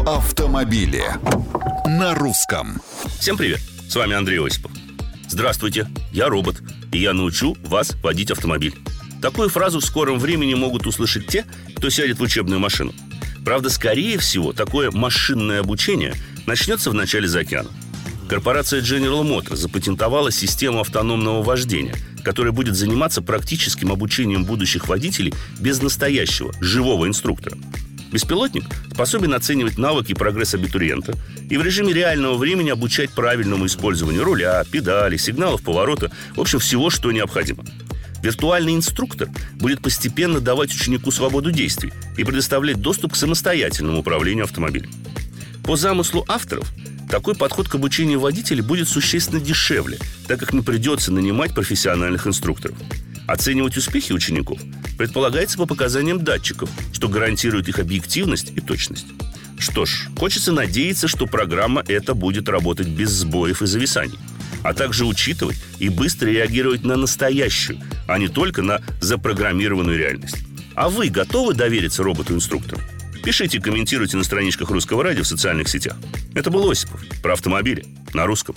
Про автомобили на русском. Всем привет, с вами Андрей Осипов. Здравствуйте, я робот, и я научу вас водить автомобиль. Такую фразу в скором времени могут услышать те, кто сядет в учебную машину. Правда, скорее всего, такое машинное обучение начнется в начале за океаном. Корпорация General Motors запатентовала систему автономного вождения, которая будет заниматься практическим обучением будущих водителей без настоящего, живого инструктора. Беспилотник способен оценивать навыки и прогресс абитуриента и в режиме реального времени обучать правильному использованию руля, педали, сигналов поворота, в общем, всего, что необходимо. Виртуальный инструктор будет постепенно давать ученику свободу действий и предоставлять доступ к самостоятельному управлению автомобилем. По замыслу авторов, такой подход к обучению водителей будет существенно дешевле, так как не придется нанимать профессиональных инструкторов. Оценивать успехи учеников предполагается по показаниям датчиков, что гарантирует их объективность и точность. Что ж, хочется надеяться, что программа эта будет работать без сбоев и зависаний, а также учитывать и быстро реагировать на настоящую, а не только на запрограммированную реальность. А вы готовы довериться роботу-инструктору? Пишите, комментируйте на страничках Русского радио в социальных сетях. Это был Осипов про автомобили на русском.